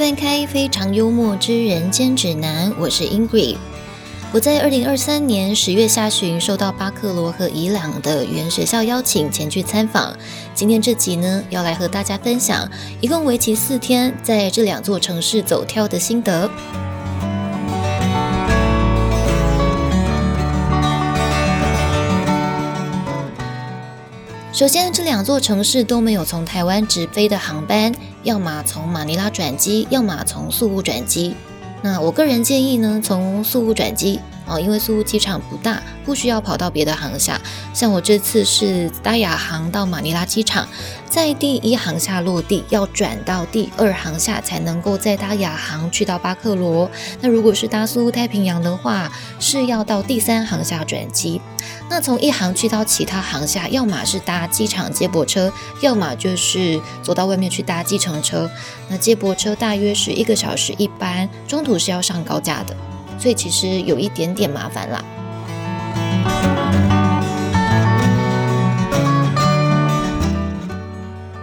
翻开非常幽默之人间指南，我是 Ingrid。我在二零二三年十月下旬受到巴克罗和伊朗的语言学校邀请前去参访。今天这集呢，要来和大家分享一共为期四天在这两座城市走跳的心得。首先，这两座城市都没有从台湾直飞的航班，要么从马尼拉转机，要么从宿务转机。那我个人建议呢，从宿务转机哦，因为宿务机场不大，不需要跑到别的航厦。像我这次是搭亚航到马尼拉机场，在第一航厦落地，要转到第二航厦才能够再搭亚航去到巴克罗。那如果是搭宿务太平洋的话，是要到第三航厦转机。那从一航去到其他航下，要么是搭机场接驳车，要么就是走到外面去搭计程车。那接驳车大约是一个小时一班，中途是要上高架的，所以其实有一点点麻烦啦。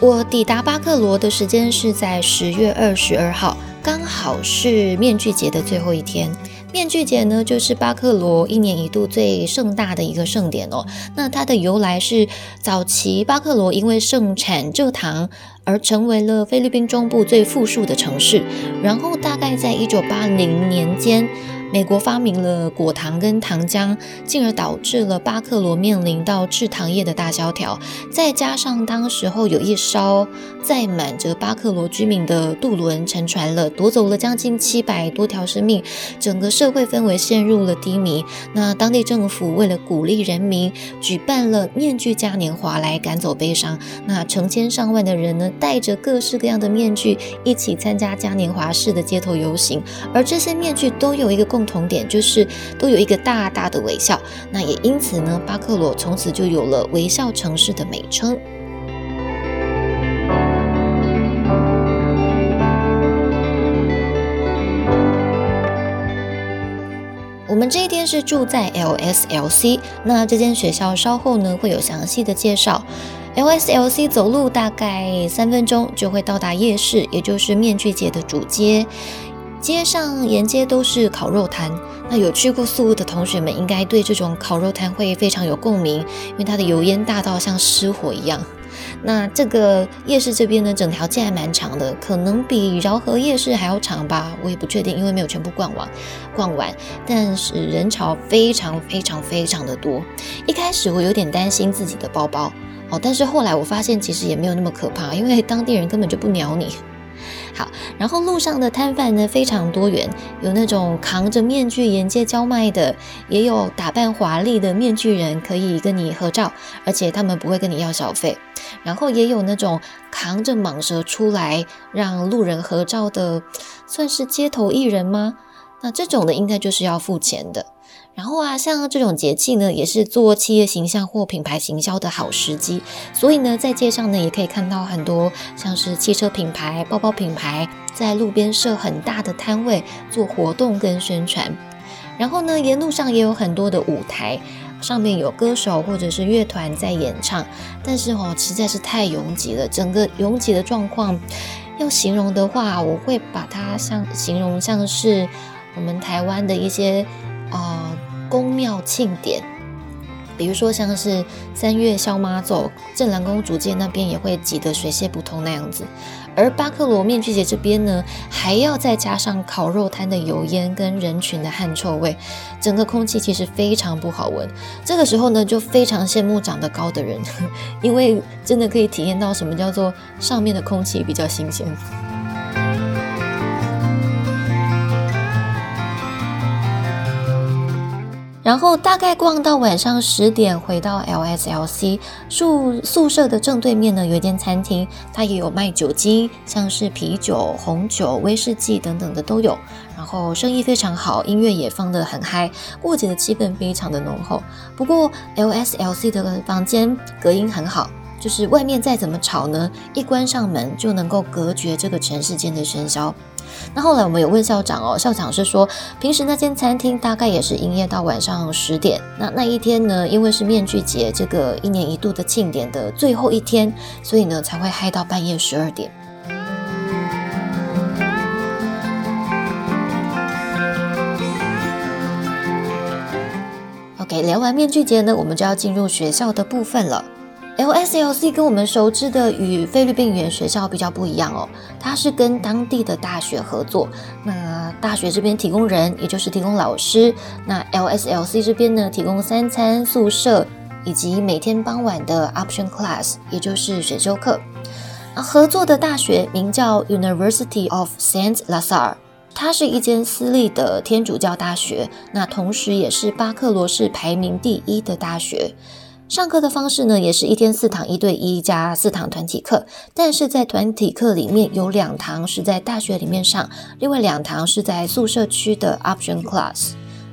我抵达巴克罗的时间是在十月二十二号，刚好是面具节的最后一天。面具节呢，就是巴克罗一年一度最盛大的一个盛典哦。那它的由来是，早期巴克罗因为盛产蔗糖而成为了菲律宾中部最富庶的城市。然后大概在一九八零年间。美国发明了果糖跟糖浆，进而导致了巴克罗面临到制糖业的大萧条。再加上当时候有一艘载满着巴克罗居民的渡轮沉船了，夺走了将近七百多条生命，整个社会氛围陷入了低迷。那当地政府为了鼓励人民，举办了面具嘉年华来赶走悲伤。那成千上万的人呢，戴着各式各样的面具，一起参加嘉年华式的街头游行。而这些面具都有一个共。共同点就是都有一个大大的微笑，那也因此呢，巴克罗从此就有了微笑城市的美称。我们这一天是住在 LSLC，那这间学校稍后呢会有详细的介绍。LSLC 走路大概三分钟就会到达夜市，也就是面具节的主街。街上沿街都是烤肉摊，那有去过宿务的同学们应该对这种烤肉摊会非常有共鸣，因为它的油烟大到像失火一样。那这个夜市这边呢，整条街还蛮长的，可能比饶河夜市还要长吧，我也不确定，因为没有全部逛完。逛完，但是人潮非常非常非常的多。一开始我有点担心自己的包包哦，但是后来我发现其实也没有那么可怕，因为当地人根本就不鸟你。好，然后路上的摊贩呢非常多元，有那种扛着面具沿街叫卖的，也有打扮华丽的面具人可以跟你合照，而且他们不会跟你要小费。然后也有那种扛着蟒蛇出来让路人合照的，算是街头艺人吗？那这种的应该就是要付钱的。然后啊，像这种节气呢，也是做企业形象或品牌行销的好时机。所以呢，在街上呢，也可以看到很多像是汽车品牌、包包品牌在路边设很大的摊位做活动跟宣传。然后呢，沿路上也有很多的舞台，上面有歌手或者是乐团在演唱。但是哦，实在是太拥挤了，整个拥挤的状况要形容的话，我会把它像形容像是我们台湾的一些。啊，宫庙庆典，比如说像是三月肖妈走，镇澜宫主街那边也会挤得水泄不通那样子。而巴克罗面具节这边呢，还要再加上烤肉摊的油烟跟人群的汗臭味，整个空气其实非常不好闻。这个时候呢，就非常羡慕长得高的人，因为真的可以体验到什么叫做上面的空气比较新鲜。然后大概逛到晚上十点，回到 LSLC 宿宿舍的正对面呢，有一间餐厅，它也有卖酒精，像是啤酒、红酒、威士忌等等的都有。然后生意非常好，音乐也放得很嗨，过节的气氛非常的浓厚。不过 LSLC 的房间隔音很好，就是外面再怎么吵呢一关上门就能够隔绝这个城市间的喧嚣。那后来我们有问校长哦校长是说平时那间餐厅大概也是营业到晚上十点那那一天呢因为是面具节这个一年一度的庆典的最后一天所以呢才会嗨到半夜十二点。Ok 聊完面具节呢我们就要进入学校的部分了。LSLC 跟我们熟知的与菲律宾语言学校比较不一样哦，它是跟当地的大学合作。那大学这边提供人，也就是提供老师；那 LSLC 这边呢，提供三餐、宿舍以及每天傍晚的 option class，也就是选修课。那合作的大学名叫 University of Saint Lazar，它是一间私立的天主教大学，那同时也是巴克罗市排名第一的大学。上课的方式呢，也是一天四堂一对一加四堂团体课，但是在团体课里面有两堂是在大学里面上，另外两堂是在宿舍区的 option class。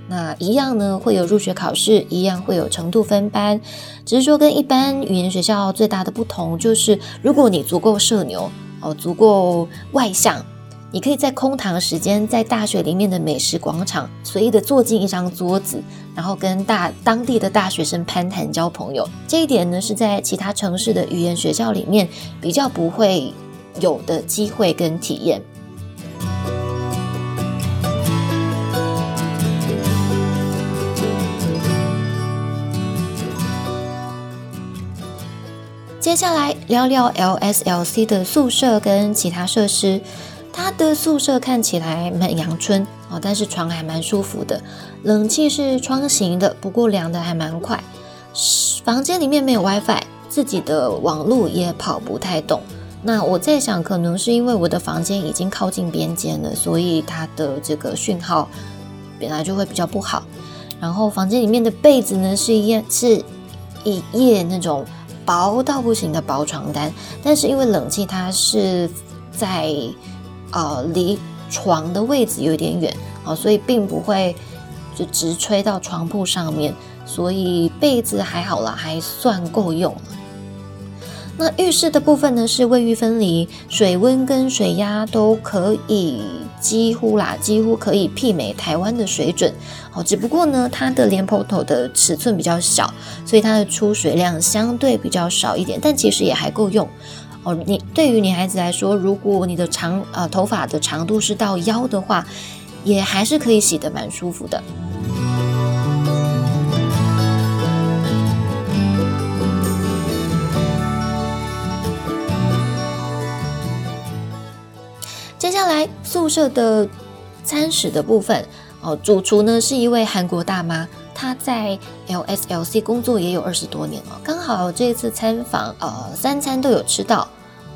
那一样呢，会有入学考试，一样会有程度分班，只是说跟一般语言学校最大的不同就是，如果你足够社牛哦，足够外向。你可以在空堂时间，在大学里面的美食广场随意的坐进一张桌子，然后跟大当地的大学生攀谈交朋友。这一点呢，是在其他城市的语言学校里面比较不会有的机会跟体验。接下来聊聊 LSLC 的宿舍跟其他设施。他的宿舍看起来蛮阳春哦，但是床还蛮舒服的，冷气是窗型的，不过凉的还蛮快。房间里面没有 WiFi，自己的网络也跑不太动。那我在想，可能是因为我的房间已经靠近边间了，所以它的这个讯号本来就会比较不好。然后房间里面的被子呢，是一页是一页那种薄到不行的薄床单，但是因为冷气它是在。呃，离床的位置有点远啊，所以并不会就直吹到床铺上面，所以被子还好啦，还算够用那浴室的部分呢，是卫浴分离，水温跟水压都可以几乎啦，几乎可以媲美台湾的水准哦。只不过呢，它的连蓬头的尺寸比较小，所以它的出水量相对比较少一点，但其实也还够用。哦，你对于女孩子来说，如果你的长呃头发的长度是到腰的话，也还是可以洗得蛮舒服的。接下来宿舍的餐食的部分，哦，主厨呢是一位韩国大妈。他在 LSLC 工作也有二十多年了，刚好这一次参访，呃，三餐都有吃到。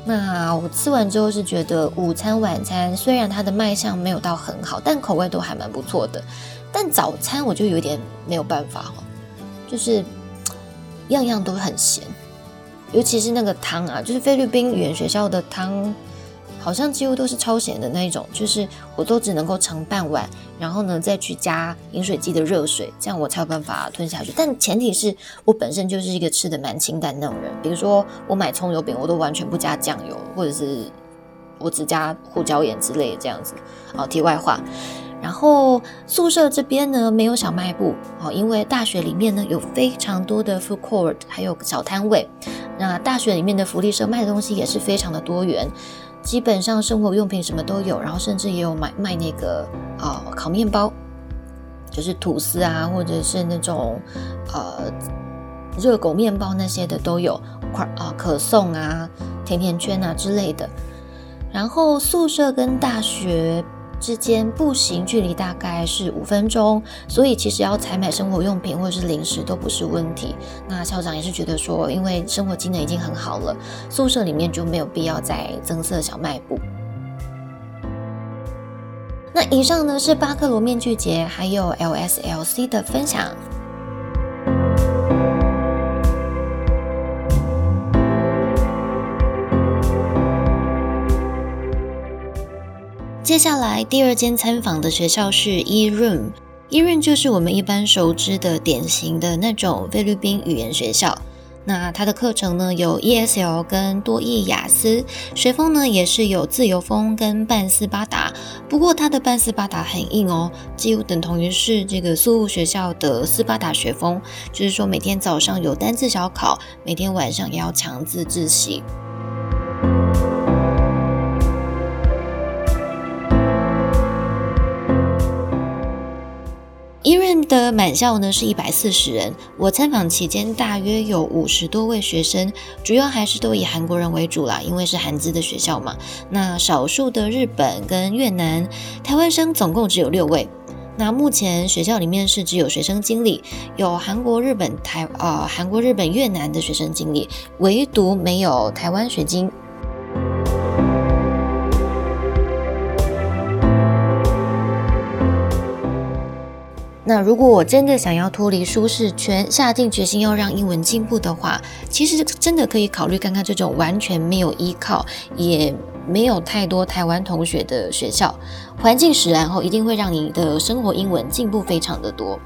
那我吃完之后是觉得午餐、晚餐虽然它的卖相没有到很好，但口味都还蛮不错的。但早餐我就有点没有办法哦，就是样样都很咸，尤其是那个汤啊，就是菲律宾语言学校的汤。好像几乎都是超咸的那一种，就是我都只能够盛半碗，然后呢再去加饮水机的热水，这样我才有办法吞下去。但前提是我本身就是一个吃的蛮清淡那种人，比如说我买葱油饼，我都完全不加酱油，或者是我只加胡椒盐之类的这样子。好，题外话。然后宿舍这边呢没有小卖部哦，因为大学里面呢有非常多的 food court，还有小摊位。那大学里面的福利社卖的东西也是非常的多元。基本上生活用品什么都有，然后甚至也有买卖那个啊烤面包，就是吐司啊，或者是那种呃热狗面包那些的都有，块啊可颂啊、甜甜圈啊之类的。然后宿舍跟大学。之间步行距离大概是五分钟，所以其实要采买生活用品或者是零食都不是问题。那校长也是觉得说，因为生活机能已经很好了，宿舍里面就没有必要再增设小卖部。那以上呢是巴克罗面具节还有 LSLC 的分享。接下来第二间参访的学校是 E Room，E Room 就是我们一般熟知的典型的那种菲律宾语言学校。那它的课程呢有 ESL 跟多益雅思，学风呢也是有自由风跟半斯巴达。不过它的半斯巴达很硬哦，几乎等同于是这个宿务学校的斯巴达学风，就是说每天早上有单字小考，每天晚上也要强制自习。伊润的满校呢是一百四十人，我参访期间大约有五十多位学生，主要还是都以韩国人为主啦，因为是韩资的学校嘛。那少数的日本跟越南、台湾生总共只有六位。那目前学校里面是只有学生经理，有韩国、日本、台啊韩国、日本、越南的学生经理，唯独没有台湾学经。那如果我真的想要脱离舒适圈，下定决心要让英文进步的话，其实真的可以考虑看看这种完全没有依靠，也没有太多台湾同学的学校，环境使然后一定会让你的生活英文进步非常的多。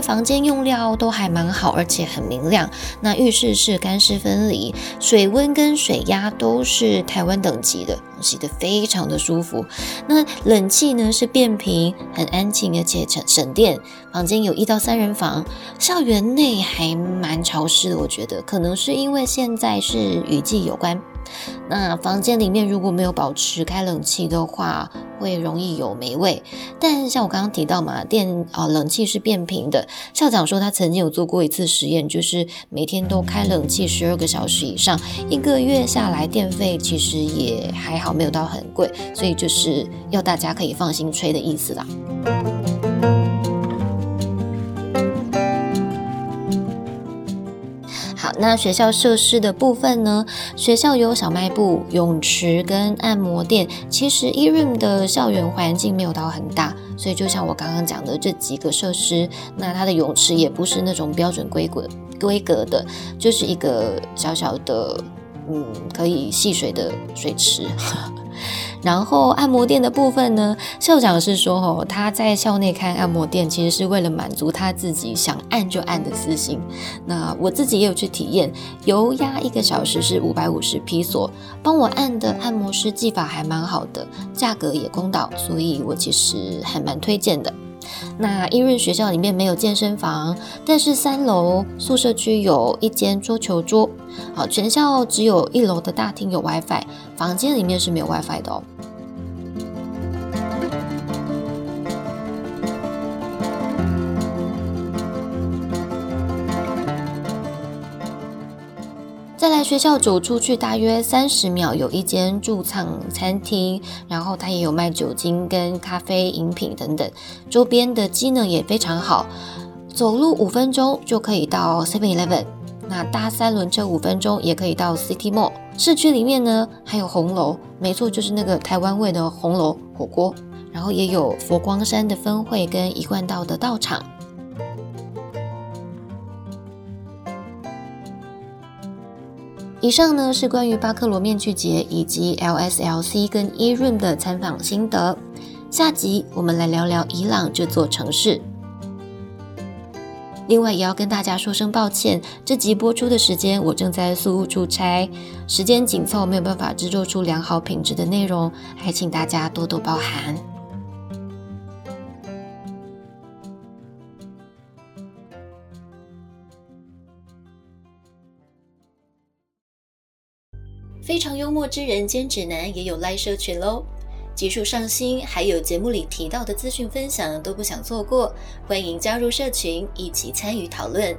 房间用料都还蛮好，而且很明亮。那浴室是干湿分离，水温跟水压都是台湾等级的，洗得非常的舒服。那冷气呢是变频，很安静，而且省省电。房间有一到三人房，校园内还蛮潮湿的，我觉得可能是因为现在是雨季有关。那房间里面如果没有保持开冷气的话，会容易有霉味。但像我刚刚提到嘛，电啊冷气是变频的。校长说他曾经有做过一次实验，就是每天都开冷气十二个小时以上，一个月下来电费其实也还好，没有到很贵。所以就是要大家可以放心吹的意思啦。好那学校设施的部分呢？学校有小卖部、泳池跟按摩店。其实伊润的校园环境没有到很大，所以就像我刚刚讲的这几个设施，那它的泳池也不是那种标准规格规格的，就是一个小小的，嗯，可以戏水的水池。然后按摩店的部分呢，校长是说，哦，他在校内开按摩店，其实是为了满足他自己想按就按的私心。那我自己也有去体验，油压一个小时是五百五十披索，帮我按的按摩师技法还蛮好的，价格也公道，所以我其实还蛮推荐的。那英润学校里面没有健身房，但是三楼宿舍区有一间桌球桌。好，全校只有一楼的大厅有 WiFi，房间里面是没有 WiFi 的哦。学校走出去大约三十秒，有一间驻唱餐厅，然后它也有卖酒精跟咖啡饮品等等，周边的机能也非常好，走路五分钟就可以到 Seven Eleven，那搭三轮车五分钟也可以到 City Mall。市区里面呢还有红楼，没错，就是那个台湾味的红楼火锅，然后也有佛光山的分会跟一贯道的道场。以上呢是关于巴克罗面具节以及 LSLC 跟 E-Room 的参访心得。下集我们来聊聊伊朗这座城市。另外也要跟大家说声抱歉，这集播出的时间我正在宿务出差，时间紧凑，没有办法制作出良好品质的内容，还请大家多多包涵。非常幽默之人兼指南也有 Live 社群喽，技术上新，还有节目里提到的资讯分享都不想错过，欢迎加入社群一起参与讨论。